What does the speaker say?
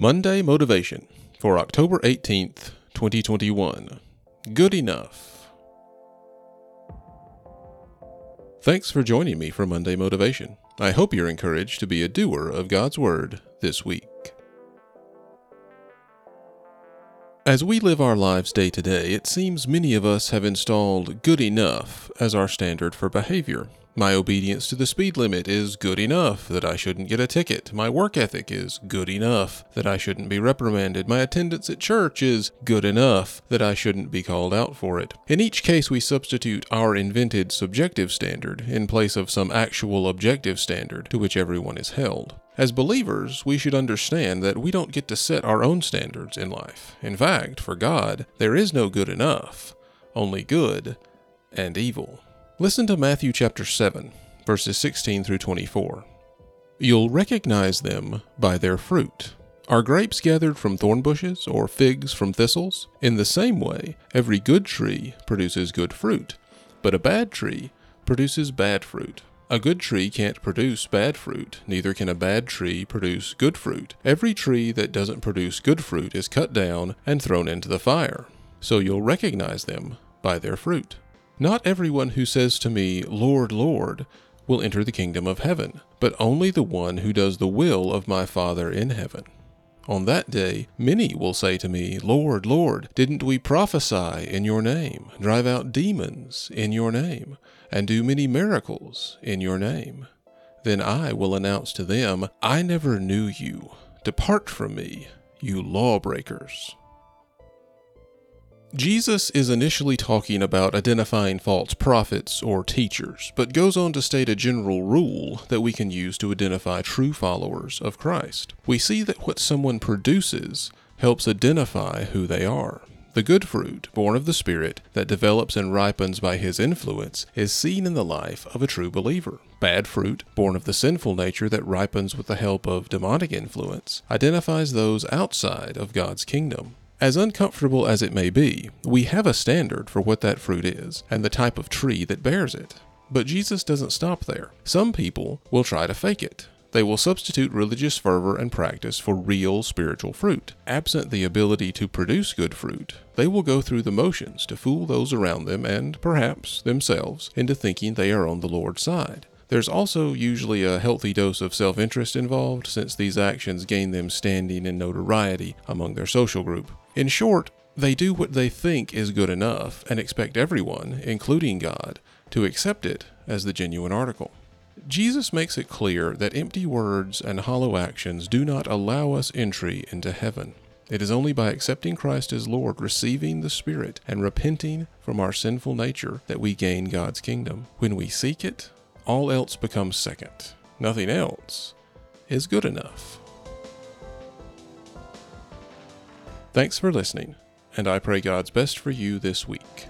Monday Motivation for October 18th, 2021. Good enough. Thanks for joining me for Monday Motivation. I hope you're encouraged to be a doer of God's Word this week. As we live our lives day to day, it seems many of us have installed good enough as our standard for behavior. My obedience to the speed limit is good enough that I shouldn't get a ticket. My work ethic is good enough that I shouldn't be reprimanded. My attendance at church is good enough that I shouldn't be called out for it. In each case, we substitute our invented subjective standard in place of some actual objective standard to which everyone is held. As believers, we should understand that we don't get to set our own standards in life. In fact, for God, there is no good enough, only good and evil. Listen to Matthew chapter 7, verses 16 through 24. You'll recognize them by their fruit. Are grapes gathered from thorn bushes or figs from thistles? In the same way, every good tree produces good fruit, but a bad tree produces bad fruit. A good tree can't produce bad fruit, neither can a bad tree produce good fruit. Every tree that doesn't produce good fruit is cut down and thrown into the fire. So you'll recognize them by their fruit. Not everyone who says to me, Lord, Lord, will enter the kingdom of heaven, but only the one who does the will of my Father in heaven. On that day, many will say to me, Lord, Lord, didn't we prophesy in your name, drive out demons in your name, and do many miracles in your name? Then I will announce to them, I never knew you. Depart from me, you lawbreakers. Jesus is initially talking about identifying false prophets or teachers, but goes on to state a general rule that we can use to identify true followers of Christ. We see that what someone produces helps identify who they are. The good fruit, born of the Spirit, that develops and ripens by His influence, is seen in the life of a true believer. Bad fruit, born of the sinful nature that ripens with the help of demonic influence, identifies those outside of God's kingdom. As uncomfortable as it may be, we have a standard for what that fruit is and the type of tree that bears it. But Jesus doesn't stop there. Some people will try to fake it. They will substitute religious fervor and practice for real spiritual fruit. Absent the ability to produce good fruit, they will go through the motions to fool those around them and, perhaps, themselves into thinking they are on the Lord's side. There's also usually a healthy dose of self interest involved, since these actions gain them standing and notoriety among their social group. In short, they do what they think is good enough and expect everyone, including God, to accept it as the genuine article. Jesus makes it clear that empty words and hollow actions do not allow us entry into heaven. It is only by accepting Christ as Lord, receiving the Spirit, and repenting from our sinful nature that we gain God's kingdom. When we seek it, all else becomes second. Nothing else is good enough. Thanks for listening, and I pray God's best for you this week.